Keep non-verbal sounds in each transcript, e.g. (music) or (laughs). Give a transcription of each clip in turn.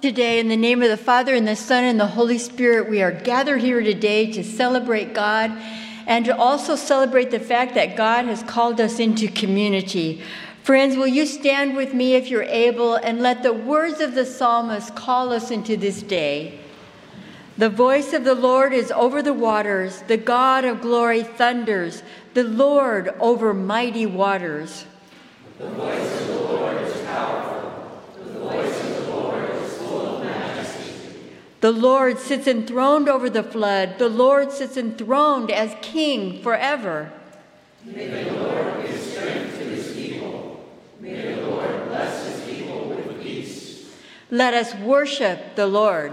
Today, in the name of the Father, and the Son, and the Holy Spirit, we are gathered here today to celebrate God and to also celebrate the fact that God has called us into community. Friends, will you stand with me if you're able and let the words of the psalmist call us into this day? The voice of the Lord is over the waters, the God of glory thunders, the Lord over mighty waters. The voice of the Lord is powerful, the voice of the Lord is full of majesty. The Lord sits enthroned over the flood, the Lord sits enthroned as king forever. May the Lord give strength to his people. May the Lord bless his people with peace. Let us worship the Lord.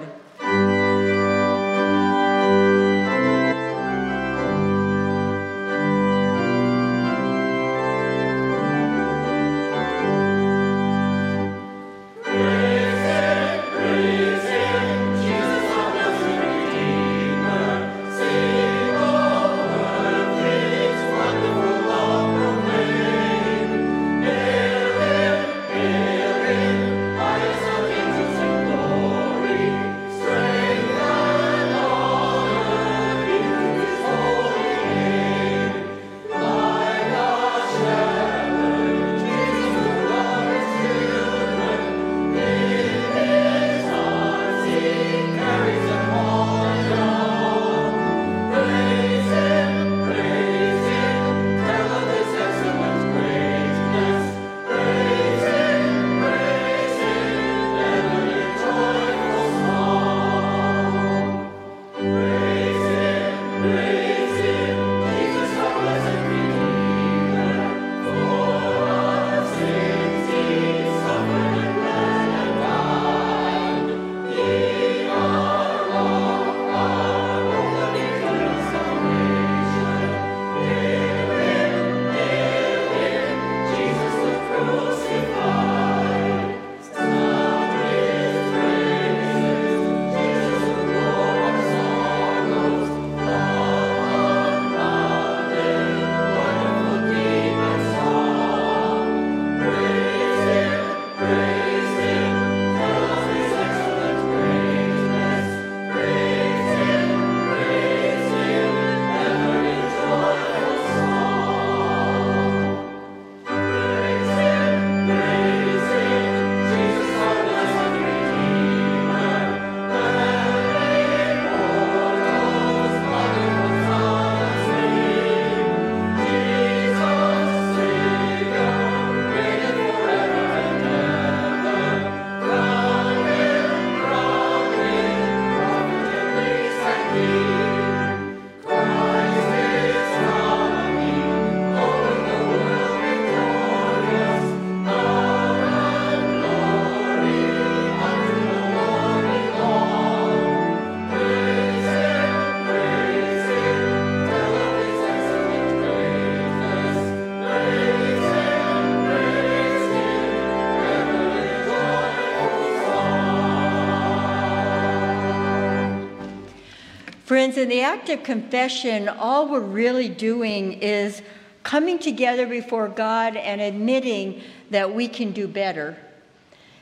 Friends, in the act of confession, all we're really doing is coming together before God and admitting that we can do better.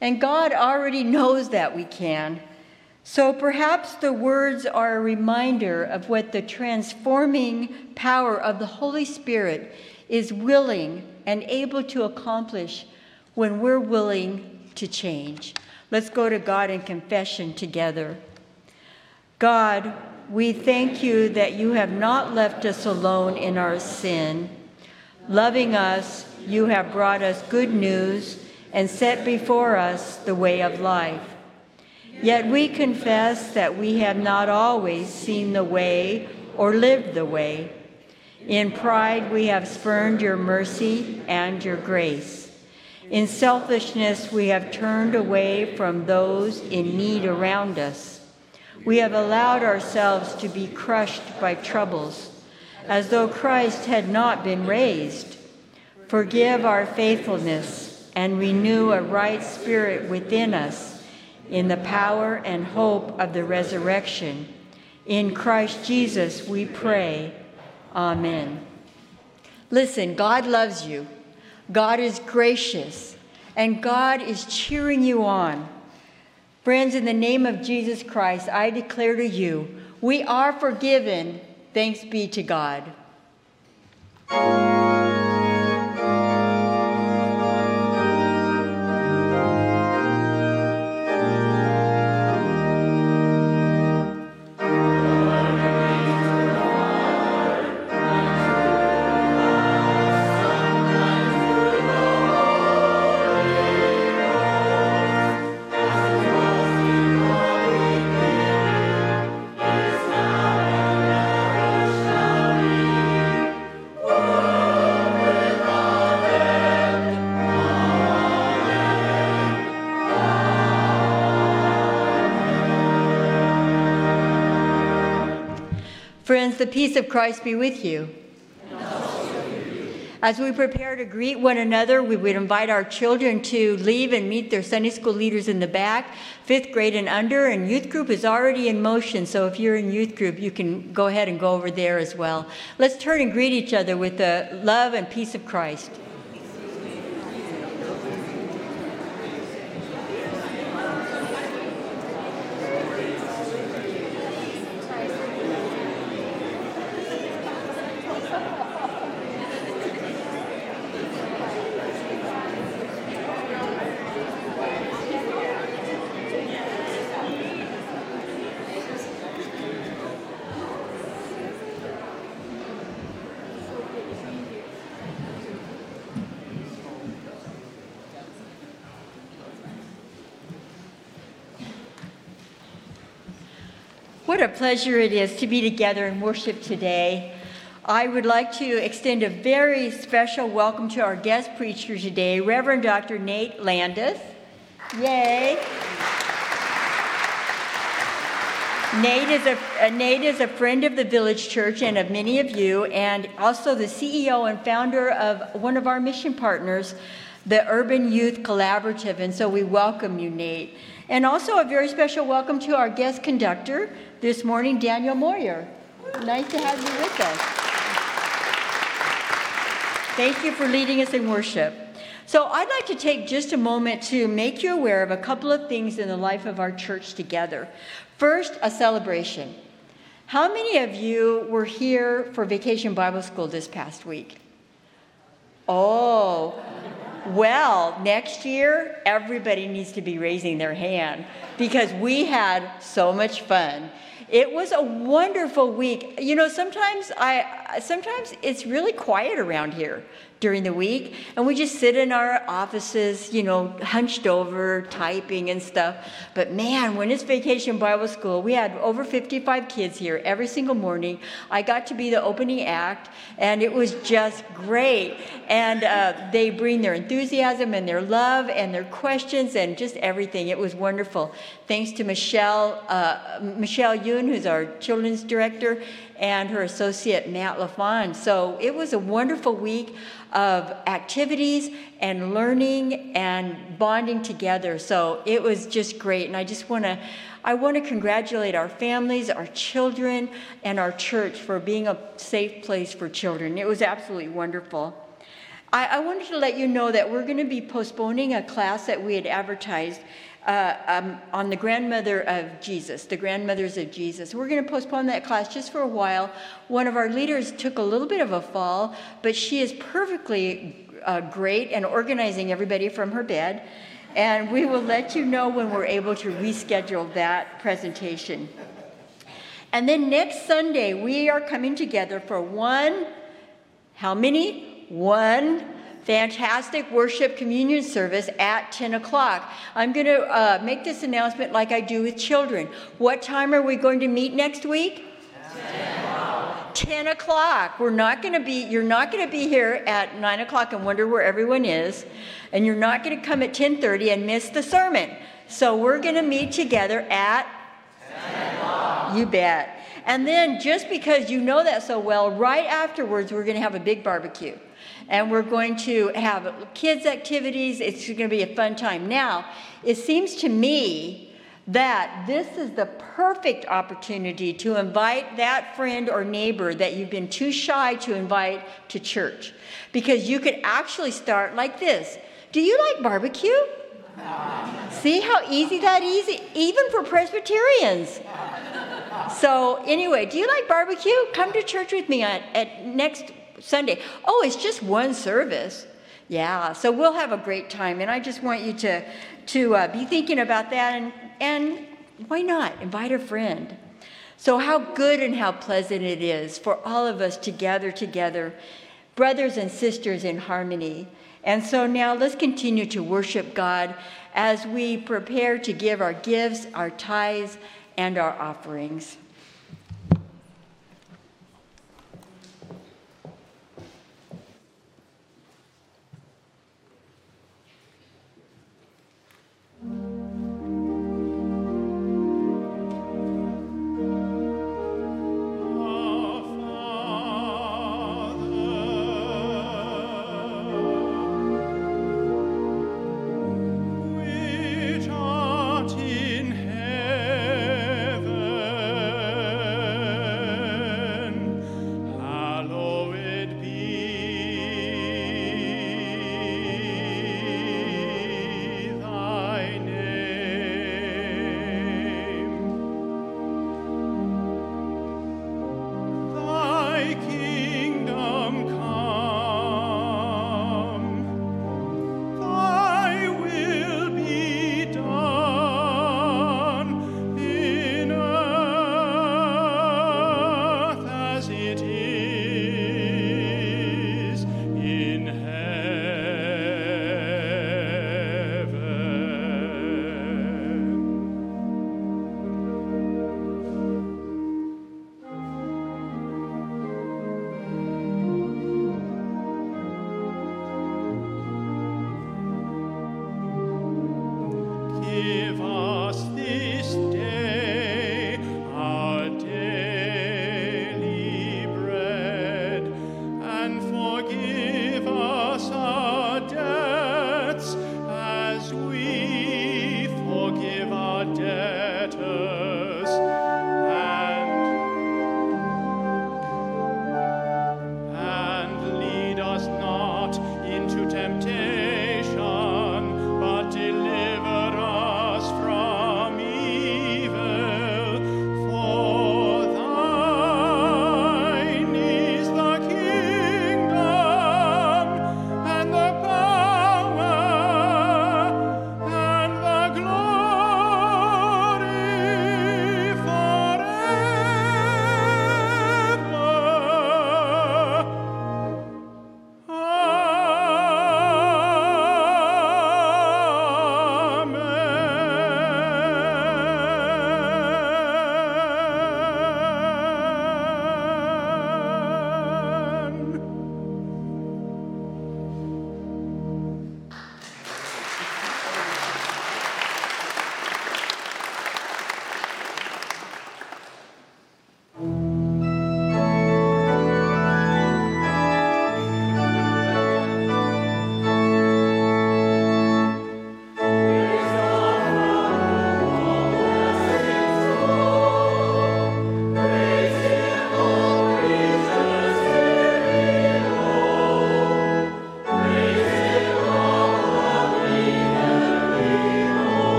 And God already knows that we can. So perhaps the words are a reminder of what the transforming power of the Holy Spirit is willing and able to accomplish when we're willing to change. Let's go to God in confession together. God, we thank you that you have not left us alone in our sin. Loving us, you have brought us good news and set before us the way of life. Yet we confess that we have not always seen the way or lived the way. In pride, we have spurned your mercy and your grace. In selfishness, we have turned away from those in need around us. We have allowed ourselves to be crushed by troubles, as though Christ had not been raised. Forgive our faithfulness and renew a right spirit within us in the power and hope of the resurrection. In Christ Jesus we pray. Amen. Listen, God loves you. God is gracious, and God is cheering you on. Friends, in the name of Jesus Christ, I declare to you, we are forgiven. Thanks be to God. The peace of Christ be with you. As we prepare to greet one another, we would invite our children to leave and meet their Sunday school leaders in the back, fifth grade and under, and youth group is already in motion. So if you're in youth group, you can go ahead and go over there as well. Let's turn and greet each other with the love and peace of Christ. Pleasure it is to be together and worship today. I would like to extend a very special welcome to our guest preacher today, Reverend Dr. Nate Landis. Yay! Nate is, a, uh, Nate is a friend of the Village Church and of many of you, and also the CEO and founder of one of our mission partners, the Urban Youth Collaborative. And so we welcome you, Nate. And also a very special welcome to our guest conductor this morning, Daniel Moyer. Nice to have you with us. Thank you for leading us in worship. So, I'd like to take just a moment to make you aware of a couple of things in the life of our church together. First, a celebration. How many of you were here for Vacation Bible School this past week? Oh, well, next year, everybody needs to be raising their hand because we had so much fun. It was a wonderful week. You know, sometimes I sometimes it's really quiet around here during the week and we just sit in our offices, you know, hunched over, typing and stuff. But man, when it's vacation Bible school, we had over 55 kids here every single morning. I got to be the opening act and it was just great. And uh, they bring their enthusiasm and their love and their questions and just everything. It was wonderful. Thanks to Michelle, uh, Michelle Yoon, who's our children's director, and her associate Matt LaFawn. So it was a wonderful week of activities and learning and bonding together. So it was just great. And I just want to I want to congratulate our families, our children, and our church for being a safe place for children. It was absolutely wonderful. I, I wanted to let you know that we're going to be postponing a class that we had advertised uh, um, on the grandmother of Jesus, the grandmothers of Jesus. We're going to postpone that class just for a while. One of our leaders took a little bit of a fall, but she is perfectly uh, great and organizing everybody from her bed. And we will let you know when we're able to reschedule that presentation. And then next Sunday, we are coming together for one, how many? One fantastic worship communion service at 10 o'clock. I'm going to uh, make this announcement like I do with children. What time are we going to meet next week? 10 o'clock. 10 o'clock. We're not going to be, you're not going to be here at 9 o'clock and wonder where everyone is. And you're not going to come at 10.30 and miss the sermon. So we're going to meet together at 10 o'clock. You bet. And then, just because you know that so well, right afterwards, we're going to have a big barbecue and we're going to have kids' activities. It's going to be a fun time. Now, it seems to me that this is the perfect opportunity to invite that friend or neighbor that you've been too shy to invite to church. Because you could actually start like this Do you like barbecue? See how easy that is, even for Presbyterians. So anyway, do you like barbecue? Come to church with me on, at next Sunday. Oh, it's just one service. Yeah, so we'll have a great time, and I just want you to to uh, be thinking about that, and and why not invite a friend? So how good and how pleasant it is for all of us to gather together, brothers and sisters in harmony. And so now let's continue to worship God as we prepare to give our gifts, our tithes, and our offerings. Too temptation.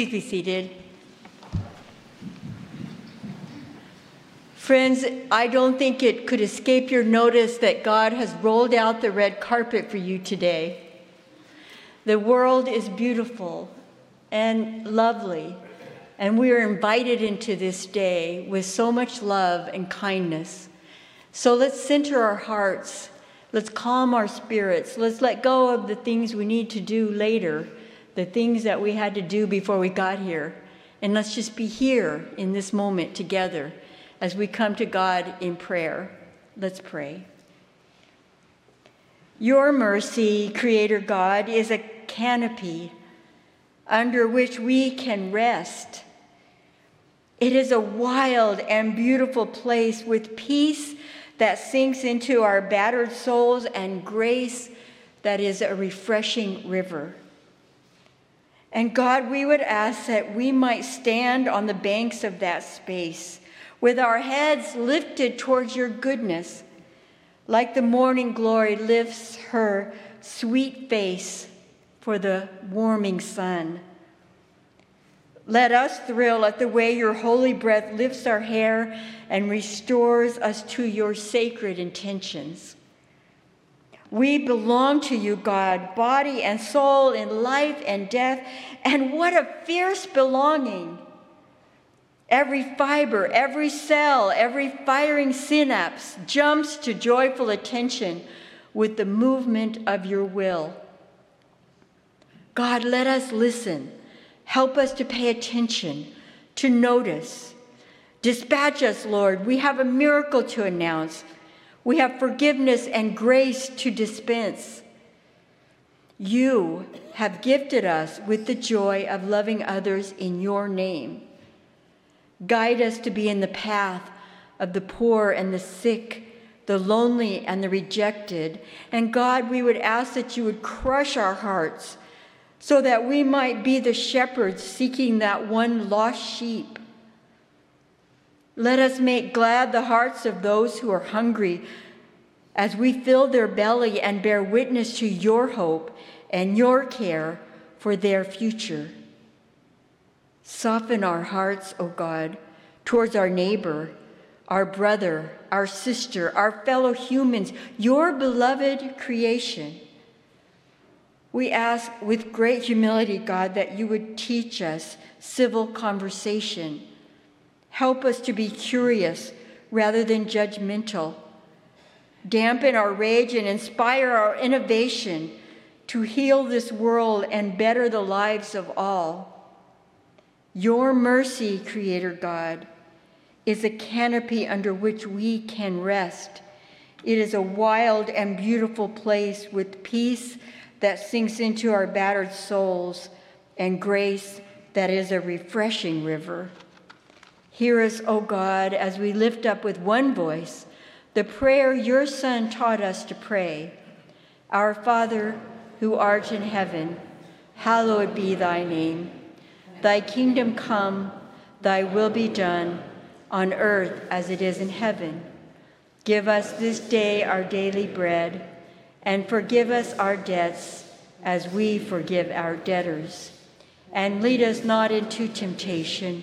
Please be seated. Friends, I don't think it could escape your notice that God has rolled out the red carpet for you today. The world is beautiful and lovely, and we are invited into this day with so much love and kindness. So let's center our hearts. Let's calm our spirits. Let's let go of the things we need to do later the things that we had to do before we got here. And let's just be here in this moment together as we come to God in prayer. Let's pray. Your mercy, Creator God, is a canopy under which we can rest. It is a wild and beautiful place with peace that sinks into our battered souls and grace that is a refreshing river. And God, we would ask that we might stand on the banks of that space with our heads lifted towards your goodness, like the morning glory lifts her sweet face for the warming sun. Let us thrill at the way your holy breath lifts our hair and restores us to your sacred intentions. We belong to you, God, body and soul, in life and death. And what a fierce belonging! Every fiber, every cell, every firing synapse jumps to joyful attention with the movement of your will. God, let us listen. Help us to pay attention, to notice. Dispatch us, Lord. We have a miracle to announce. We have forgiveness and grace to dispense. You have gifted us with the joy of loving others in your name. Guide us to be in the path of the poor and the sick, the lonely and the rejected. And God, we would ask that you would crush our hearts so that we might be the shepherds seeking that one lost sheep. Let us make glad the hearts of those who are hungry as we fill their belly and bear witness to your hope and your care for their future. Soften our hearts, O God, towards our neighbor, our brother, our sister, our fellow humans, your beloved creation. We ask with great humility, God, that you would teach us civil conversation Help us to be curious rather than judgmental. Dampen our rage and inspire our innovation to heal this world and better the lives of all. Your mercy, Creator God, is a canopy under which we can rest. It is a wild and beautiful place with peace that sinks into our battered souls and grace that is a refreshing river. Hear us, O God, as we lift up with one voice the prayer your Son taught us to pray. Our Father, who art in heaven, hallowed be thy name. Thy kingdom come, thy will be done, on earth as it is in heaven. Give us this day our daily bread, and forgive us our debts as we forgive our debtors. And lead us not into temptation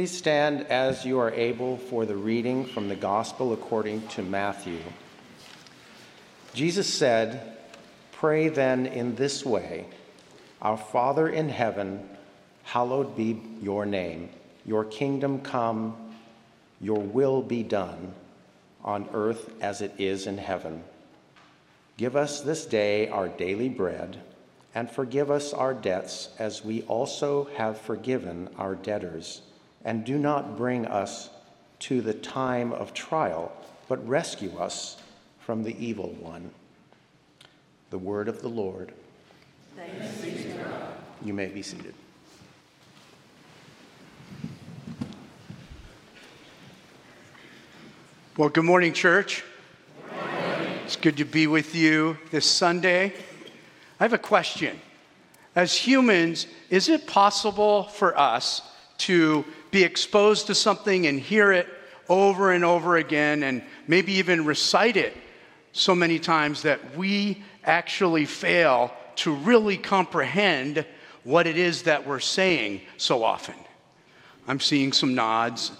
Please stand as you are able for the reading from the Gospel according to Matthew. Jesus said, Pray then in this way Our Father in heaven, hallowed be your name. Your kingdom come, your will be done, on earth as it is in heaven. Give us this day our daily bread, and forgive us our debts as we also have forgiven our debtors and do not bring us to the time of trial, but rescue us from the evil one. The word of the Lord. You may be seated. Well, good morning, church. It's good to be with you this Sunday. I have a question. As humans, is it possible for us to be exposed to something and hear it over and over again and maybe even recite it so many times that we actually fail to really comprehend what it is that we're saying so often. I'm seeing some nods.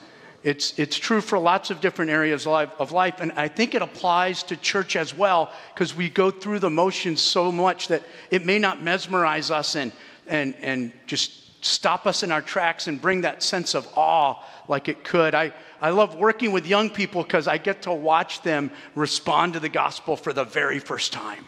It's, it's true for lots of different areas of life, and I think it applies to church as well because we go through the motions so much that it may not mesmerize us and, and, and just stop us in our tracks and bring that sense of awe like it could. I, I love working with young people because I get to watch them respond to the gospel for the very first time.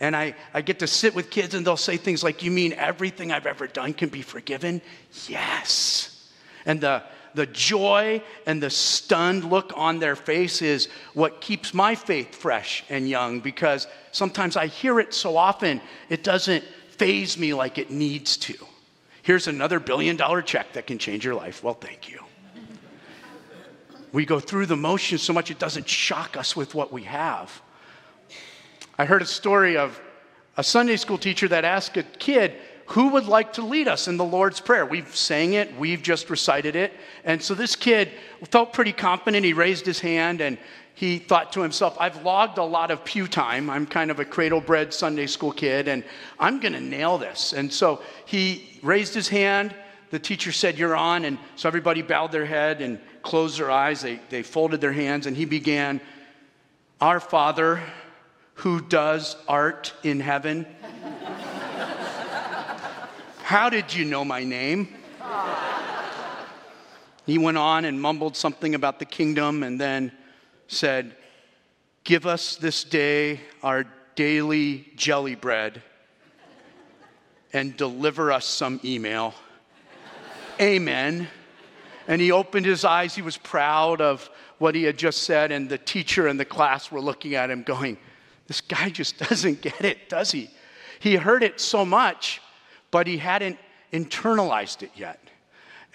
And I, I get to sit with kids and they'll say things like, You mean everything I've ever done can be forgiven? Yes. And the, the joy and the stunned look on their face is what keeps my faith fresh and young because sometimes I hear it so often, it doesn't faze me like it needs to. Here's another billion dollar check that can change your life. Well, thank you. We go through the motions so much it doesn't shock us with what we have. I heard a story of a Sunday school teacher that asked a kid, Who would like to lead us in the Lord's Prayer? We've sang it, we've just recited it. And so this kid felt pretty confident. He raised his hand and he thought to himself, I've logged a lot of pew time. I'm kind of a cradle bred Sunday school kid, and I'm going to nail this. And so he raised his hand. The teacher said, You're on. And so everybody bowed their head and closed their eyes. They, they folded their hands, and he began, Our Father who does art in heaven. How did you know my name? He went on and mumbled something about the kingdom and then said, Give us this day our daily jelly bread and deliver us some email. Amen. And he opened his eyes. He was proud of what he had just said. And the teacher and the class were looking at him, going, This guy just (laughs) doesn't get it, does he? He heard it so much, but he hadn't internalized it yet.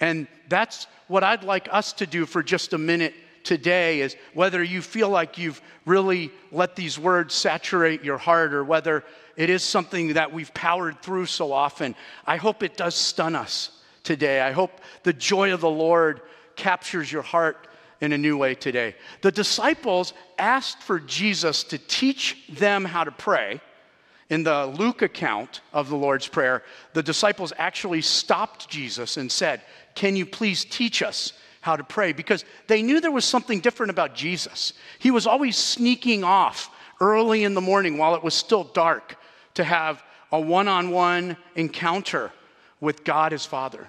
And that's what I'd like us to do for just a minute today is whether you feel like you've really let these words saturate your heart or whether it is something that we've powered through so often. I hope it does stun us today. I hope the joy of the Lord captures your heart in a new way today. The disciples asked for Jesus to teach them how to pray. In the Luke account of the Lord's Prayer, the disciples actually stopped Jesus and said, Can you please teach us how to pray because they knew there was something different about Jesus. He was always sneaking off early in the morning while it was still dark to have a one on one encounter with God his Father.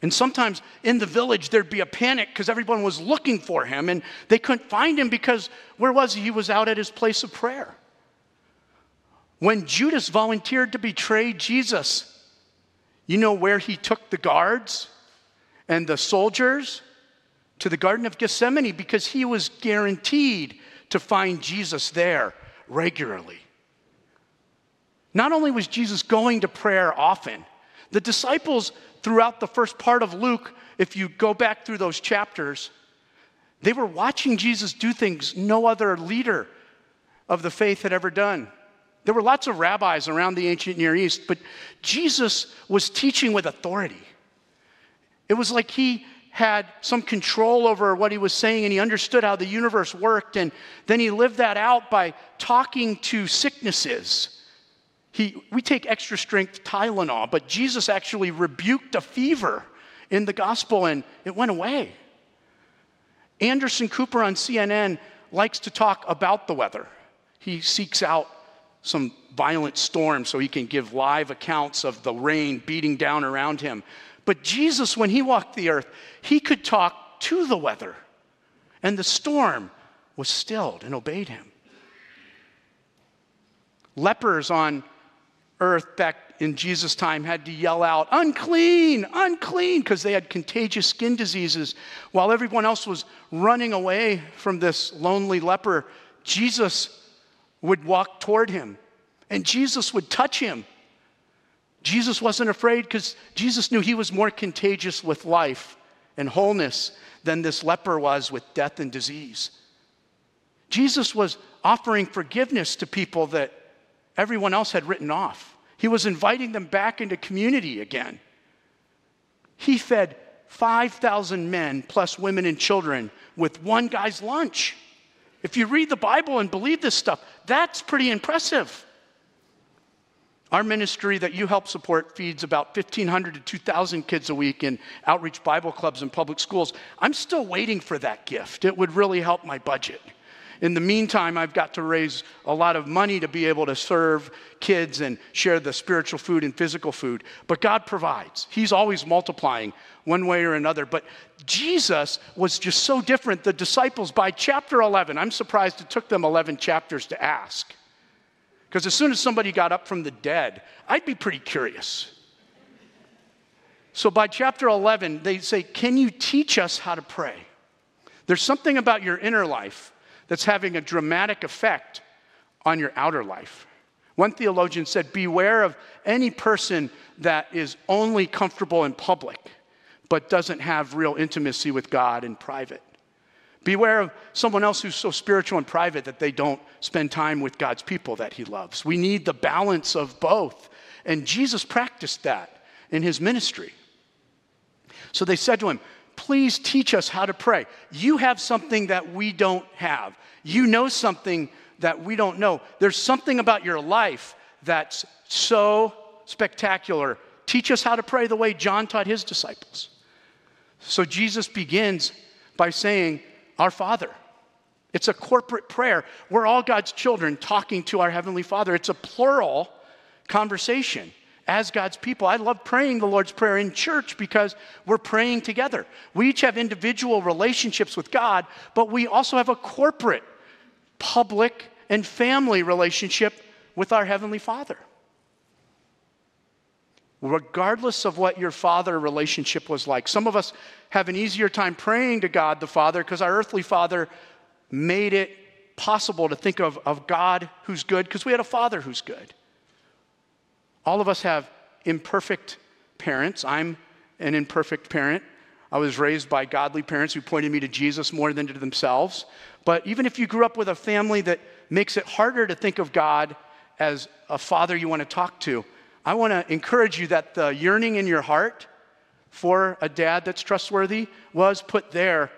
And sometimes in the village, there'd be a panic because everyone was looking for him and they couldn't find him because where was he? He was out at his place of prayer. When Judas volunteered to betray Jesus, you know where he took the guards? And the soldiers to the Garden of Gethsemane because he was guaranteed to find Jesus there regularly. Not only was Jesus going to prayer often, the disciples throughout the first part of Luke, if you go back through those chapters, they were watching Jesus do things no other leader of the faith had ever done. There were lots of rabbis around the ancient Near East, but Jesus was teaching with authority. It was like he had some control over what he was saying and he understood how the universe worked. And then he lived that out by talking to sicknesses. He, we take extra strength Tylenol, but Jesus actually rebuked a fever in the gospel and it went away. Anderson Cooper on CNN likes to talk about the weather. He seeks out some violent storm so he can give live accounts of the rain beating down around him. But Jesus, when he walked the earth, he could talk to the weather, and the storm was stilled and obeyed him. Lepers on earth back in Jesus' time had to yell out, unclean, unclean, because they had contagious skin diseases. While everyone else was running away from this lonely leper, Jesus would walk toward him and Jesus would touch him. Jesus wasn't afraid because Jesus knew he was more contagious with life and wholeness than this leper was with death and disease. Jesus was offering forgiveness to people that everyone else had written off. He was inviting them back into community again. He fed 5,000 men plus women and children with one guy's lunch. If you read the Bible and believe this stuff, that's pretty impressive. Our ministry that you help support feeds about 1,500 to 2,000 kids a week in outreach Bible clubs and public schools. I'm still waiting for that gift. It would really help my budget. In the meantime, I've got to raise a lot of money to be able to serve kids and share the spiritual food and physical food. But God provides, He's always multiplying one way or another. But Jesus was just so different. The disciples, by chapter 11, I'm surprised it took them 11 chapters to ask. Because as soon as somebody got up from the dead, I'd be pretty curious. So by chapter 11, they say, Can you teach us how to pray? There's something about your inner life that's having a dramatic effect on your outer life. One theologian said, Beware of any person that is only comfortable in public, but doesn't have real intimacy with God in private. Beware of someone else who's so spiritual and private that they don't spend time with God's people that he loves. We need the balance of both. And Jesus practiced that in his ministry. So they said to him, Please teach us how to pray. You have something that we don't have. You know something that we don't know. There's something about your life that's so spectacular. Teach us how to pray the way John taught his disciples. So Jesus begins by saying, our Father. It's a corporate prayer. We're all God's children talking to our Heavenly Father. It's a plural conversation as God's people. I love praying the Lord's Prayer in church because we're praying together. We each have individual relationships with God, but we also have a corporate, public, and family relationship with our Heavenly Father regardless of what your father relationship was like. Some of us have an easier time praying to God the Father because our earthly father made it possible to think of, of God who's good because we had a father who's good. All of us have imperfect parents. I'm an imperfect parent. I was raised by godly parents who pointed me to Jesus more than to themselves. But even if you grew up with a family that makes it harder to think of God as a father you want to talk to, I want to encourage you that the yearning in your heart for a dad that's trustworthy was put there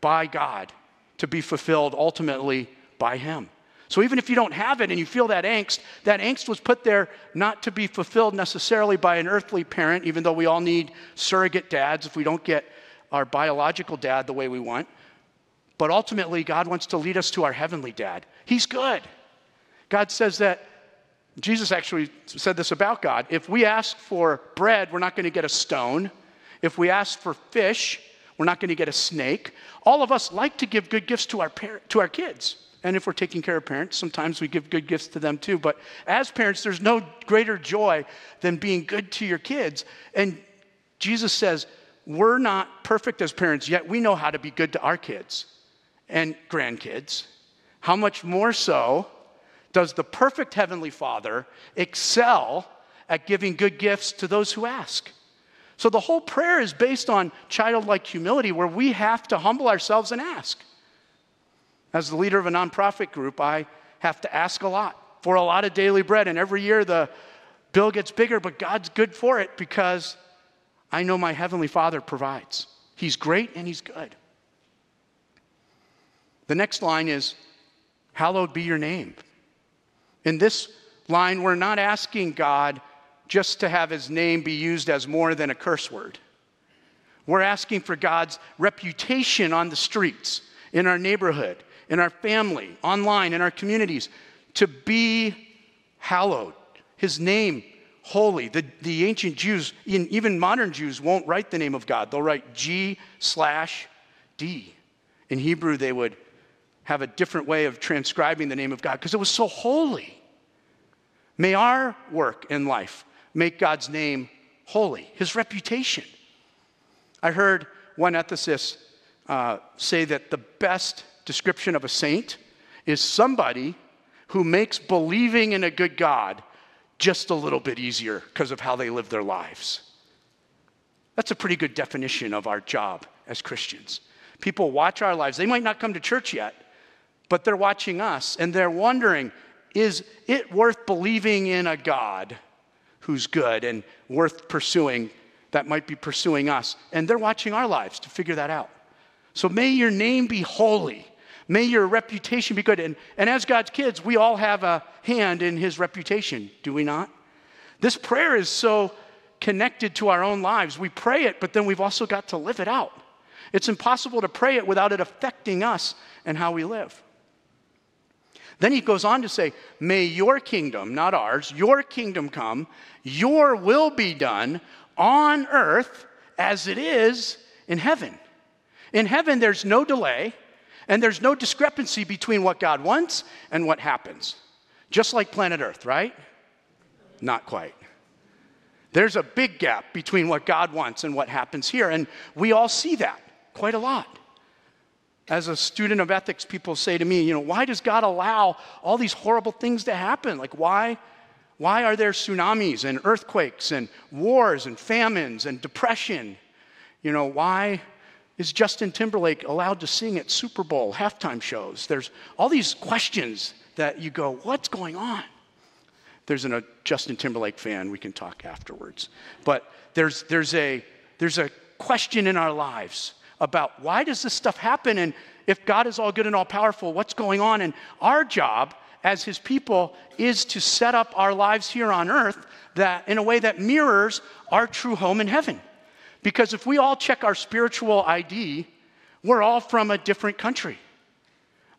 by God to be fulfilled ultimately by Him. So even if you don't have it and you feel that angst, that angst was put there not to be fulfilled necessarily by an earthly parent, even though we all need surrogate dads if we don't get our biological dad the way we want. But ultimately, God wants to lead us to our heavenly dad. He's good. God says that Jesus actually said this about God. If we ask for bread, we're not going to get a stone. If we ask for fish, we're not going to get a snake. All of us like to give good gifts to our, to our kids. And if we're taking care of parents, sometimes we give good gifts to them too. But as parents, there's no greater joy than being good to your kids. And Jesus says, We're not perfect as parents, yet we know how to be good to our kids and grandkids. How much more so does the perfect Heavenly Father excel at giving good gifts to those who ask. So the whole prayer is based on childlike humility where we have to humble ourselves and ask. As the leader of a nonprofit group, I have to ask a lot for a lot of daily bread. And every year the bill gets bigger, but God's good for it because I know my Heavenly Father provides. He's great and He's good. The next line is, Hallowed be your name. In this line, we're not asking God just to have his name be used as more than a curse word. We're asking for God's reputation on the streets, in our neighborhood, in our family, online, in our communities, to be hallowed. His name holy. The, the ancient Jews, even modern Jews, won't write the name of God. They'll write G slash D. In Hebrew, they would have a different way of transcribing the name of God because it was so holy. May our work in life make God's name holy, his reputation. I heard one ethicist uh, say that the best description of a saint is somebody who makes believing in a good God just a little bit easier because of how they live their lives. That's a pretty good definition of our job as Christians. People watch our lives. They might not come to church yet, but they're watching us and they're wondering is it worth believing in a God who's good and worth pursuing that might be pursuing us? And they're watching our lives to figure that out. So may your name be holy. May your reputation be good. And, and as God's kids, we all have a hand in his reputation, do we not? This prayer is so connected to our own lives. We pray it, but then we've also got to live it out. It's impossible to pray it without it affecting us and how we live. Then he goes on to say, May your kingdom, not ours, your kingdom come, your will be done on earth as it is in heaven. In heaven, there's no delay and there's no discrepancy between what God wants and what happens. Just like planet Earth, right? Not quite. There's a big gap between what God wants and what happens here, and we all see that quite a lot. As a student of ethics, people say to me, you know, why does God allow all these horrible things to happen? Like, why, why are there tsunamis and earthquakes and wars and famines and depression? You know, why is Justin Timberlake allowed to sing at Super Bowl halftime shows? There's all these questions that you go, what's going on? There's an, a Justin Timberlake fan, we can talk afterwards. But there's, there's, a, there's a question in our lives about why does this stuff happen? And if God is all good and all powerful, what's going on? And our job as his people is to set up our lives here on earth that in a way that mirrors our true home in heaven. Because if we all check our spiritual ID, we're all from a different country.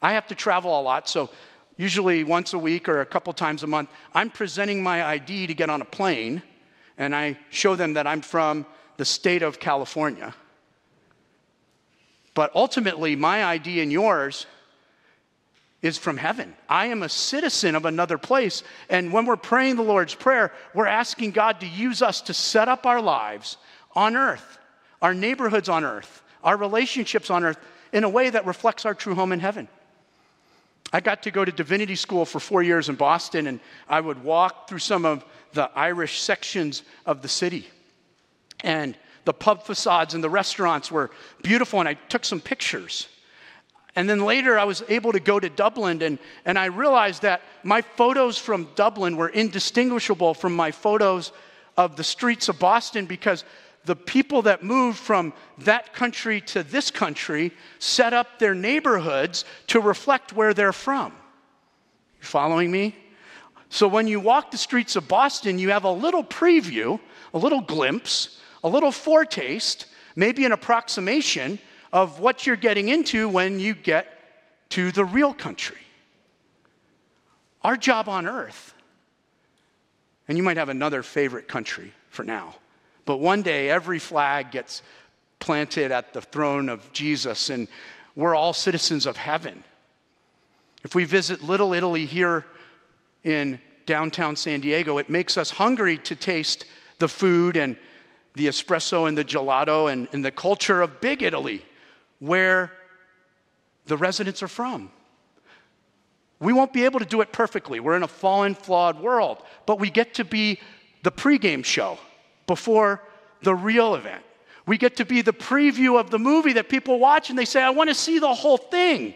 I have to travel a lot, so usually once a week or a couple times a month, I'm presenting my ID to get on a plane, and I show them that I'm from the state of California. But ultimately, my ID and yours is from heaven. I am a citizen of another place. And when we're praying the Lord's Prayer, we're asking God to use us to set up our lives on earth, our neighborhoods on earth, our relationships on earth in a way that reflects our true home in heaven. I got to go to divinity school for four years in Boston, and I would walk through some of the Irish sections of the city. And the pub facades and the restaurants were beautiful, and I took some pictures. And then later, I was able to go to Dublin, and, and I realized that my photos from Dublin were indistinguishable from my photos of the streets of Boston because the people that moved from that country to this country set up their neighborhoods to reflect where they're from. You following me? So when you walk the streets of Boston, you have a little preview, a little glimpse a little foretaste, maybe an approximation of what you're getting into when you get to the real country. Our job on earth, and you might have another favorite country for now, but one day every flag gets planted at the throne of Jesus, and we're all citizens of heaven. If we visit Little Italy here in downtown San Diego, it makes us hungry to taste the food and the espresso and the gelato and, and the culture of Big Italy, where the residents are from. We won't be able to do it perfectly. We're in a fallen, flawed world, but we get to be the pregame show before the real event. We get to be the preview of the movie that people watch and they say, I want to see the whole thing.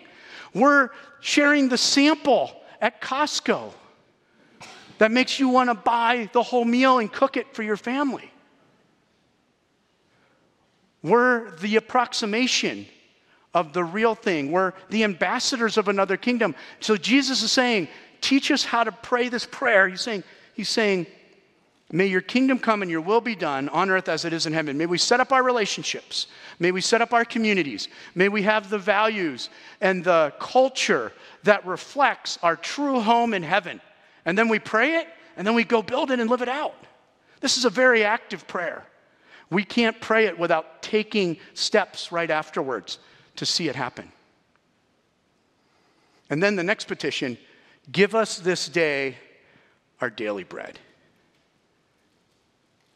We're sharing the sample at Costco that makes you want to buy the whole meal and cook it for your family. We're the approximation of the real thing. We're the ambassadors of another kingdom. So Jesus is saying, teach us how to pray this prayer. He's saying, he's saying, May your kingdom come and your will be done on earth as it is in heaven. May we set up our relationships. May we set up our communities. May we have the values and the culture that reflects our true home in heaven. And then we pray it, and then we go build it and live it out. This is a very active prayer. We can't pray it without taking steps right afterwards to see it happen. And then the next petition give us this day our daily bread.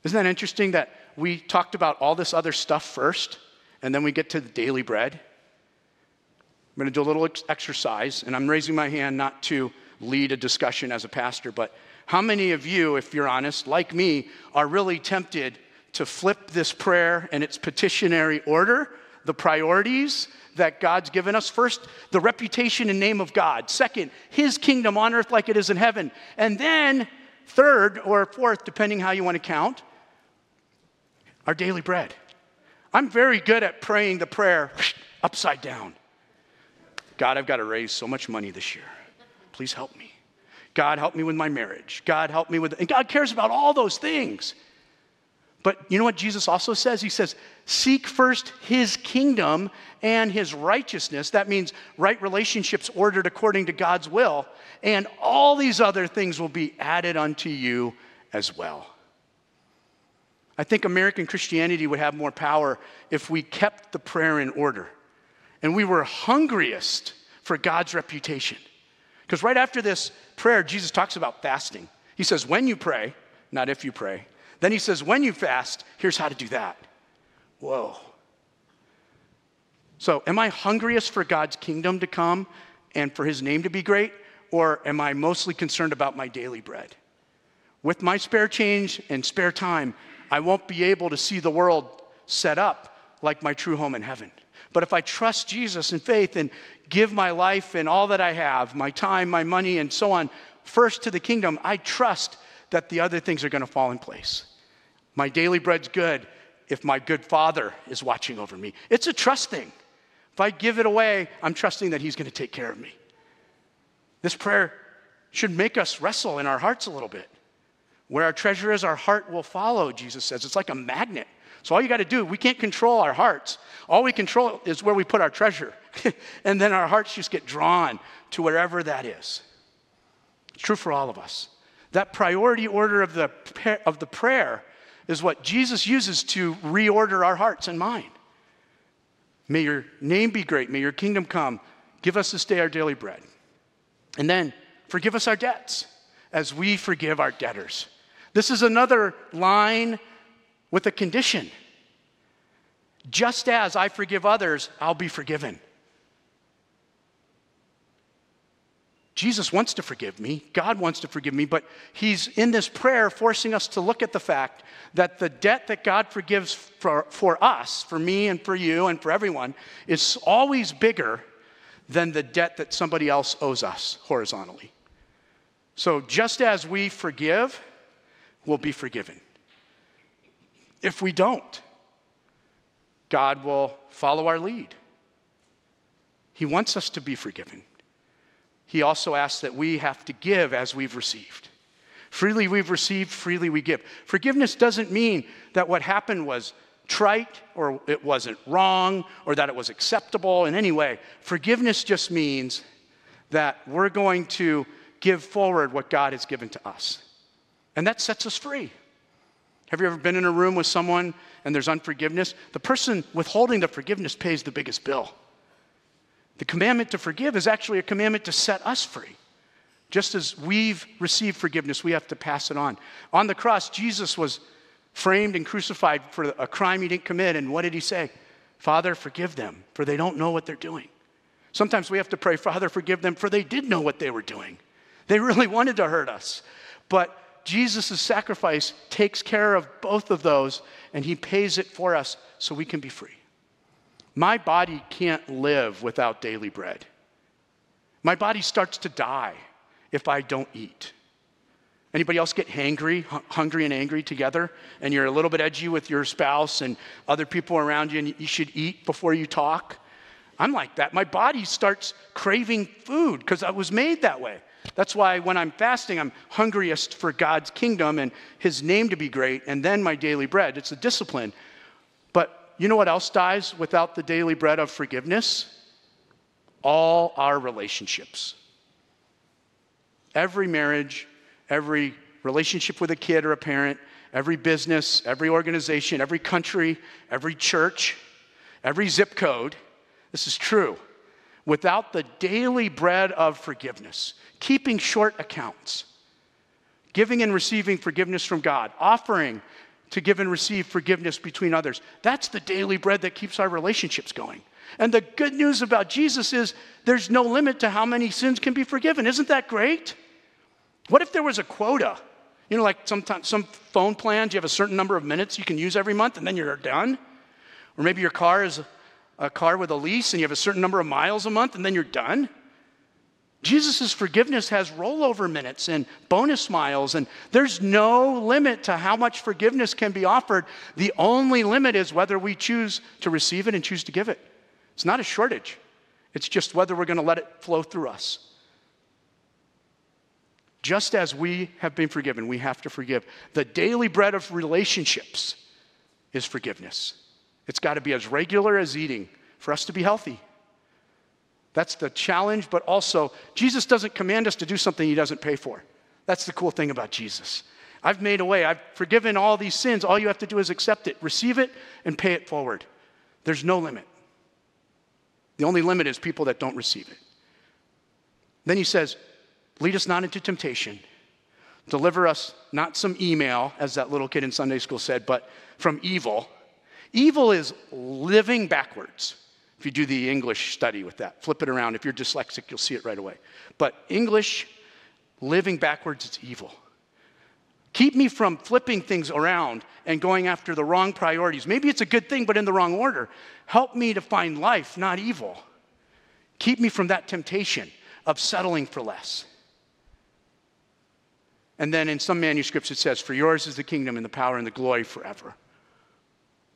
Isn't that interesting that we talked about all this other stuff first, and then we get to the daily bread? I'm going to do a little ex- exercise, and I'm raising my hand not to lead a discussion as a pastor, but how many of you, if you're honest, like me, are really tempted to flip this prayer and its petitionary order, the priorities that God's given us? First, the reputation and name of God. Second, his kingdom on earth like it is in heaven. And then, third or fourth, depending how you want to count, our daily bread. I'm very good at praying the prayer (sniffs) upside down. God, I've got to raise so much money this year. Please help me. God, help me with my marriage. God, help me with, and God cares about all those things. But you know what Jesus also says? He says, Seek first his kingdom and his righteousness. That means right relationships ordered according to God's will. And all these other things will be added unto you as well. I think American Christianity would have more power if we kept the prayer in order and we were hungriest for God's reputation. Because right after this prayer, Jesus talks about fasting. He says, when you pray, not if you pray. Then he says, when you fast, here's how to do that. Whoa. So, am I hungriest for God's kingdom to come and for his name to be great? Or am I mostly concerned about my daily bread? With my spare change and spare time, I won't be able to see the world set up like my true home in heaven. But if I trust Jesus in faith and give my life and all that I have, my time, my money, and so on, first to the kingdom, I trust that the other things are going to fall in place. My daily bread's good if my good father is watching over me. It's a trust thing. If I give it away, I'm trusting that he's going to take care of me. This prayer should make us wrestle in our hearts a little bit. Where our treasure is, our heart will follow, Jesus says. It's like a magnet. So all you got to do, we can't control our hearts. All we control is where we put our treasure. (laughs) and then our hearts just get drawn to wherever that is. It's true for all of us. That priority order of the, of the prayer is what Jesus uses to reorder our hearts and mind. May your name be great. May your kingdom come. Give us this day our daily bread. And then forgive us our debts as we forgive our debtors. This is another line with a condition. Just as I forgive others, I'll be forgiven. Jesus wants to forgive me. God wants to forgive me, but He's in this prayer forcing us to look at the fact that the debt that God forgives for, for us, for me and for you and for everyone, is always bigger than the debt that somebody else owes us horizontally. So just as we forgive, we'll be forgiven. If we don't, God will follow our lead. He wants us to be forgiven. He also asks that we have to give as we've received. Freely we've received, freely we give. Forgiveness doesn't mean that what happened was trite or it wasn't wrong or that it was acceptable in any way. Forgiveness just means that we're going to give forward what God has given to us. And that sets us free. Have you ever been in a room with someone and there's unforgiveness? The person withholding the forgiveness pays the biggest bill. The commandment to forgive is actually a commandment to set us free. Just as we've received forgiveness, we have to pass it on. On the cross, Jesus was framed and crucified for a crime he didn't commit. And what did he say? Father, forgive them, for they don't know what they're doing. Sometimes we have to pray, Father, forgive them, for they did know what they were doing. They really wanted to hurt us. But Jesus' sacrifice takes care of both of those, and he pays it for us so we can be free. My body can't live without daily bread. My body starts to die if I don't eat. Anybody else get hangry, hungry and angry together, and you're a little bit edgy with your spouse and other people around you, and you should eat before you talk? I'm like that. My body starts craving food because I was made that way. That's why when I'm fasting, I'm hungriest for God's kingdom and His name to be great, and then my daily bread. It's a discipline. You know what else dies without the daily bread of forgiveness? All our relationships. Every marriage, every relationship with a kid or a parent, every business, every organization, every country, every church, every zip code. This is true. Without the daily bread of forgiveness, keeping short accounts, giving and receiving forgiveness from God, offering to give and receive forgiveness between others. That's the daily bread that keeps our relationships going. And the good news about Jesus is there's no limit to how many sins can be forgiven. Isn't that great? What if there was a quota? You know, like sometimes some phone plans, you have a certain number of minutes you can use every month and then you're done. Or maybe your car is a car with a lease and you have a certain number of miles a month and then you're done. Jesus' forgiveness has rollover minutes and bonus miles, and there's no limit to how much forgiveness can be offered. The only limit is whether we choose to receive it and choose to give it. It's not a shortage, it's just whether we're going to let it flow through us. Just as we have been forgiven, we have to forgive. The daily bread of relationships is forgiveness. It's got to be as regular as eating for us to be healthy. That's the challenge, but also, Jesus doesn't command us to do something he doesn't pay for. That's the cool thing about Jesus. I've made a way, I've forgiven all these sins. All you have to do is accept it, receive it, and pay it forward. There's no limit. The only limit is people that don't receive it. Then he says, Lead us not into temptation. Deliver us not some email, as that little kid in Sunday school said, but from evil. Evil is living backwards. If you do the English study with that, flip it around. If you're dyslexic, you'll see it right away. But English, living backwards, it's evil. Keep me from flipping things around and going after the wrong priorities. Maybe it's a good thing, but in the wrong order. Help me to find life, not evil. Keep me from that temptation of settling for less. And then in some manuscripts it says, For yours is the kingdom and the power and the glory forever.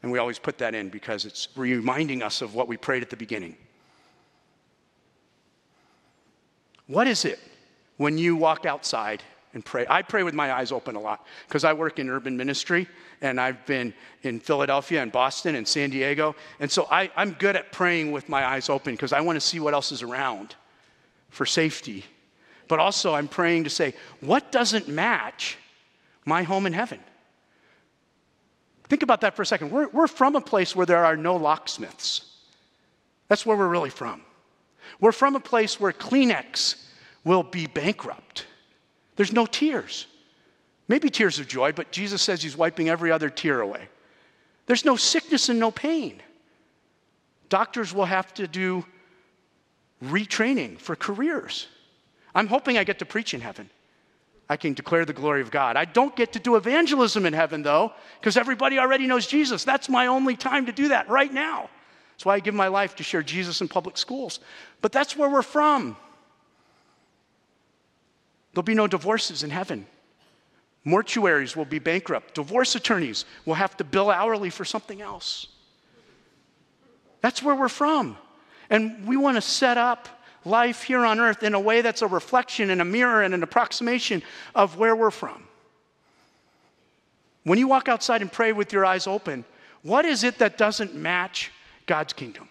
And we always put that in because it's reminding us of what we prayed at the beginning. What is it when you walk outside and pray? I pray with my eyes open a lot because I work in urban ministry and I've been in Philadelphia and Boston and San Diego. And so I, am good at praying with my eyes open because I want to see what else is around for safety but also I'm praying to say, what doesn't match my home in heaven? Think about that for a second. We're, we're from a place where there are no locksmiths. That's where we're really from. We're from a place where Kleenex will be bankrupt. There's no tears. Maybe tears of joy, but Jesus says he's wiping every other tear away. There's no sickness and no pain. Doctors will have to do retraining for careers. I'm hoping I get to preach in heaven. I can declare the glory of God. I don't get to do evangelism in heaven, though, because everybody already knows Jesus. That's my only time to do that right now. That's why I give my life to share Jesus in public schools. But that's where we're from. There'll be no divorces in heaven. Mortuaries will be bankrupt. Divorce attorneys will have to bill hourly for something else. That's where we're from. And we want to set up life here on earth in a way that's a reflection and a mirror and an approximation of where we're from. When you walk outside and pray with your eyes open, what is it that doesn't match God's kingdom?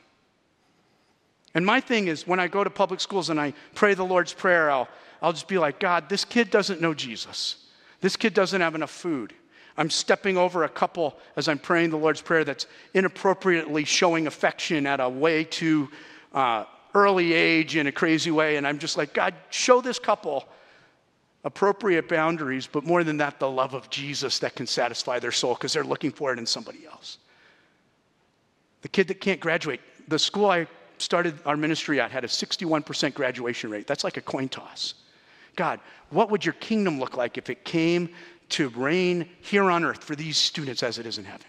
And my thing is, when I go to public schools and I pray the Lord's Prayer, I'll, I'll just be like, God, this kid doesn't know Jesus. This kid doesn't have enough food. I'm stepping over a couple as I'm praying the Lord's Prayer that's inappropriately showing affection at a way too uh, early age in a crazy way. And I'm just like, God, show this couple appropriate boundaries, but more than that, the love of Jesus that can satisfy their soul because they're looking for it in somebody else. The kid that can't graduate, the school I started our ministry at had a 61% graduation rate. That's like a coin toss. God, what would your kingdom look like if it came to reign here on earth for these students as it is in heaven?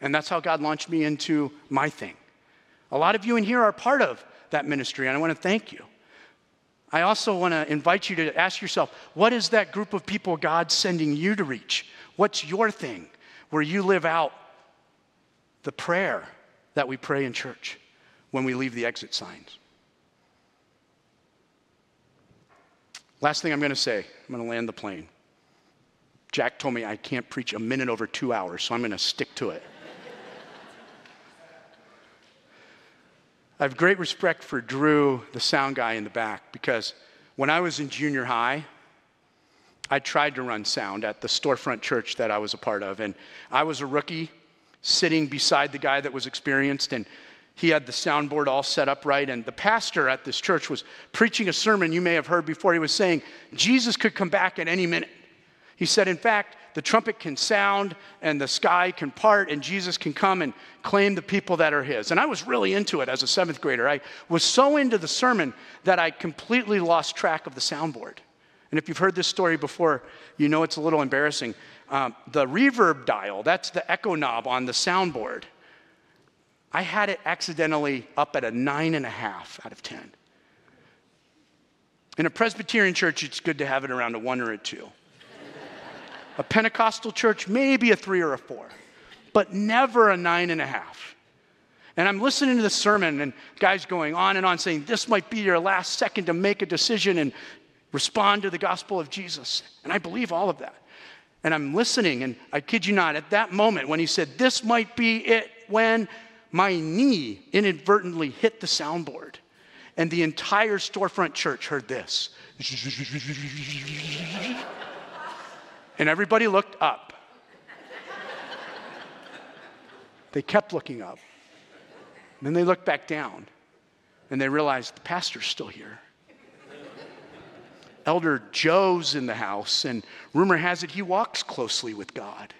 And that's how God launched me into my thing. A lot of you in here are part of that ministry, and I want to thank you. I also want to invite you to ask yourself what is that group of people God's sending you to reach? What's your thing where you live out the prayer that we pray in church when we leave the exit signs? Last thing I'm going to say I'm going to land the plane. Jack told me I can't preach a minute over two hours, so I'm going to stick to it. I have great respect for Drew, the sound guy in the back, because when I was in junior high, I tried to run sound at the storefront church that I was a part of. And I was a rookie sitting beside the guy that was experienced, and he had the soundboard all set up right. And the pastor at this church was preaching a sermon you may have heard before. He was saying, Jesus could come back at any minute. He said, in fact, the trumpet can sound and the sky can part and Jesus can come and claim the people that are his. And I was really into it as a seventh grader. I was so into the sermon that I completely lost track of the soundboard. And if you've heard this story before, you know it's a little embarrassing. Um, the reverb dial, that's the echo knob on the soundboard. I had it accidentally up at a nine and a half out of 10. In a Presbyterian church, it's good to have it around a one or a two. A Pentecostal church, maybe a three or a four, but never a nine and a half. And I'm listening to the sermon, and guys going on and on saying, This might be your last second to make a decision and respond to the gospel of Jesus. And I believe all of that. And I'm listening, and I kid you not, at that moment when he said, This might be it, when my knee inadvertently hit the soundboard, and the entire storefront church heard this. (laughs) And everybody looked up. They kept looking up. And then they looked back down and they realized the pastor's still here. Elder Joe's in the house, and rumor has it he walks closely with God.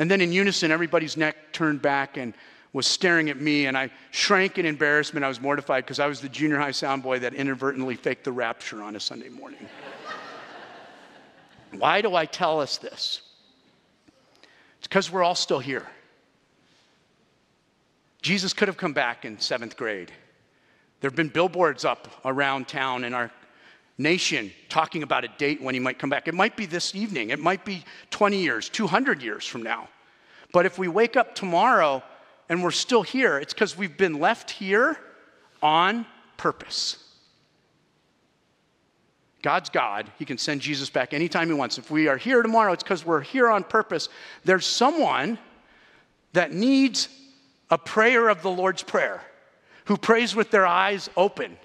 And then in unison, everybody's neck turned back and was staring at me, and I shrank in embarrassment. I was mortified because I was the junior high sound boy that inadvertently faked the rapture on a Sunday morning. Why do I tell us this? It's because we're all still here. Jesus could have come back in seventh grade. There have been billboards up around town in our nation talking about a date when he might come back. It might be this evening, it might be 20 years, 200 years from now. But if we wake up tomorrow and we're still here, it's because we've been left here on purpose. God's God. He can send Jesus back anytime He wants. If we are here tomorrow, it's because we're here on purpose. There's someone that needs a prayer of the Lord's Prayer who prays with their eyes open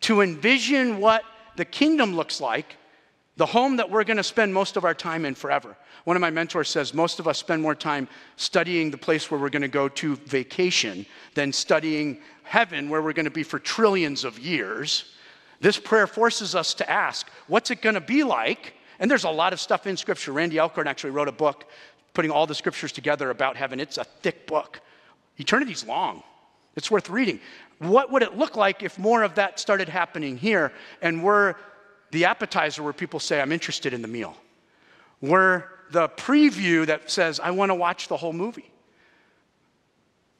to envision what the kingdom looks like, the home that we're going to spend most of our time in forever. One of my mentors says most of us spend more time studying the place where we're going to go to vacation than studying heaven, where we're going to be for trillions of years. This prayer forces us to ask, what's it going to be like? And there's a lot of stuff in Scripture. Randy Alcorn actually wrote a book putting all the Scriptures together about heaven. It's a thick book. Eternity's long. It's worth reading. What would it look like if more of that started happening here and we're the appetizer where people say, I'm interested in the meal? We're the preview that says, I want to watch the whole movie.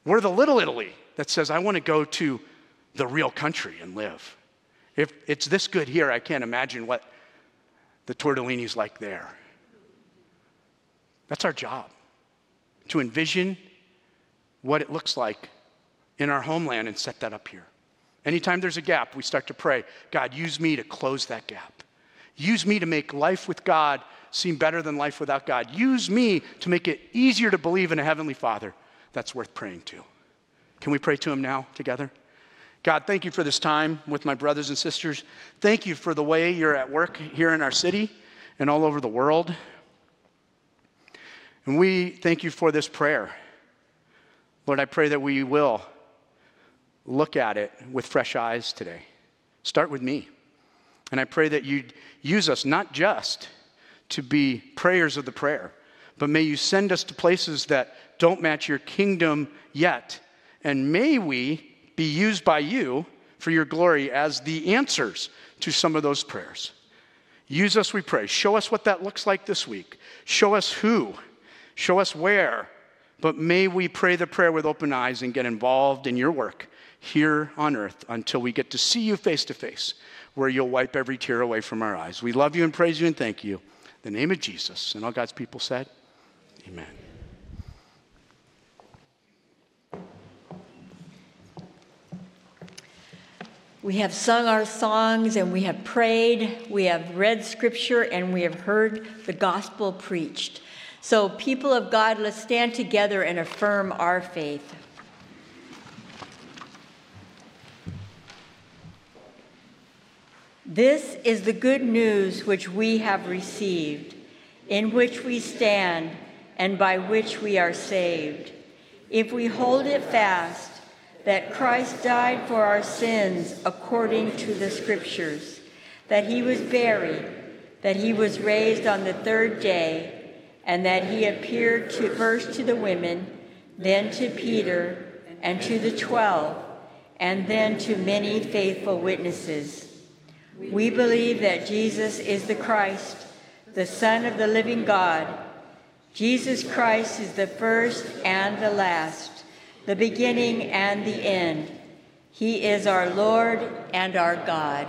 We're the little Italy that says, I want to go to the real country and live. If it's this good here, I can't imagine what the tortellini's like there. That's our job to envision what it looks like in our homeland and set that up here. Anytime there's a gap, we start to pray God, use me to close that gap. Use me to make life with God seem better than life without God. Use me to make it easier to believe in a Heavenly Father. That's worth praying to. Can we pray to Him now together? God, thank you for this time with my brothers and sisters. Thank you for the way you're at work here in our city and all over the world. And we thank you for this prayer. Lord, I pray that we will look at it with fresh eyes today. Start with me. And I pray that you'd use us not just to be prayers of the prayer, but may you send us to places that don't match your kingdom yet. And may we be used by you for your glory as the answers to some of those prayers. Use us, we pray. Show us what that looks like this week. Show us who. Show us where. But may we pray the prayer with open eyes and get involved in your work here on earth until we get to see you face to face, where you'll wipe every tear away from our eyes. We love you and praise you and thank you. In the name of Jesus. And all God's people said, Amen. We have sung our songs and we have prayed, we have read scripture, and we have heard the gospel preached. So, people of God, let's stand together and affirm our faith. This is the good news which we have received, in which we stand, and by which we are saved. If we hold it fast, that Christ died for our sins according to the Scriptures, that he was buried, that he was raised on the third day, and that he appeared to, first to the women, then to Peter, and to the twelve, and then to many faithful witnesses. We believe that Jesus is the Christ, the Son of the living God. Jesus Christ is the first and the last, the beginning and the end. He is our Lord and our God.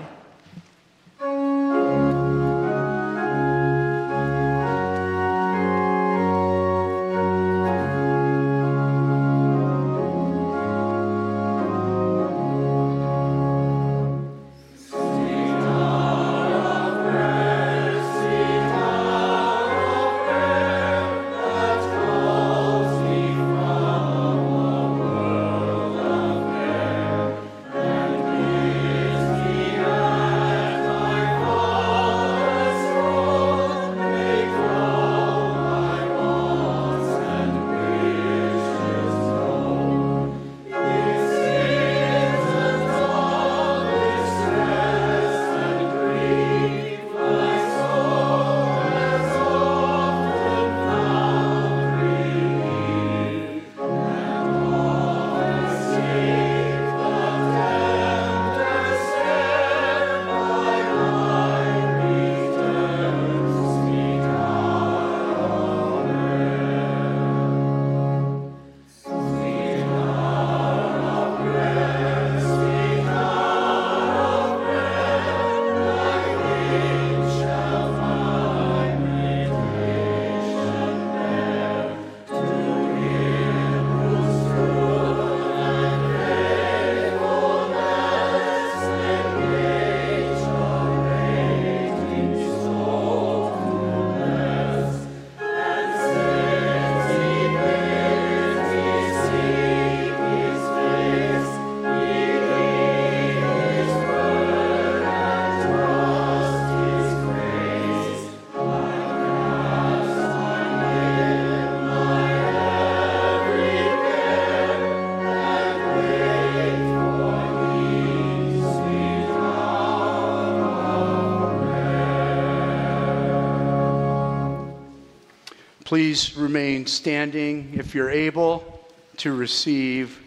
Please remain standing if you're able to receive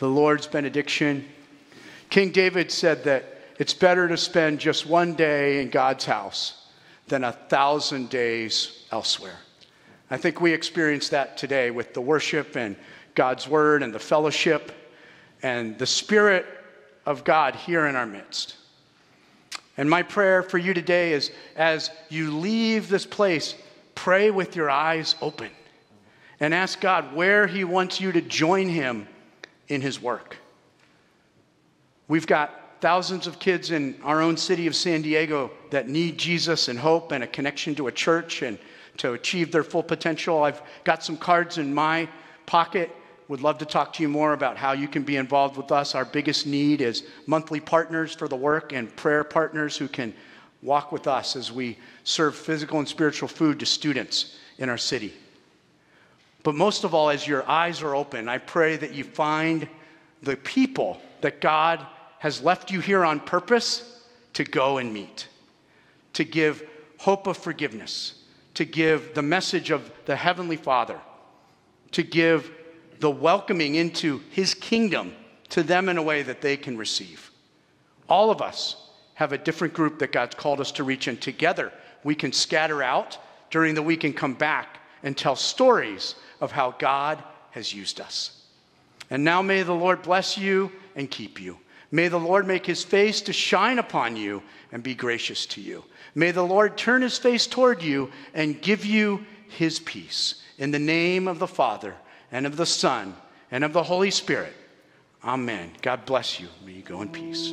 the Lord's benediction. King David said that it's better to spend just one day in God's house than a thousand days elsewhere. I think we experience that today with the worship and God's word and the fellowship and the Spirit of God here in our midst. And my prayer for you today is as you leave this place, pray with your eyes open and ask God where He wants you to join Him in His work. We've got thousands of kids in our own city of San Diego that need Jesus and hope and a connection to a church and to achieve their full potential. I've got some cards in my pocket. Would love to talk to you more about how you can be involved with us. Our biggest need is monthly partners for the work and prayer partners who can walk with us as we serve physical and spiritual food to students in our city. But most of all, as your eyes are open, I pray that you find the people that God has left you here on purpose to go and meet, to give hope of forgiveness, to give the message of the Heavenly Father, to give the welcoming into His kingdom to them in a way that they can receive. All of us have a different group that God's called us to reach, and together we can scatter out during the week and come back and tell stories of how God has used us. And now may the Lord bless you and keep you. May the Lord make his face to shine upon you and be gracious to you. May the Lord turn his face toward you and give you his peace. In the name of the Father, and of the Son, and of the Holy Spirit. Amen. God bless you. May you go in peace.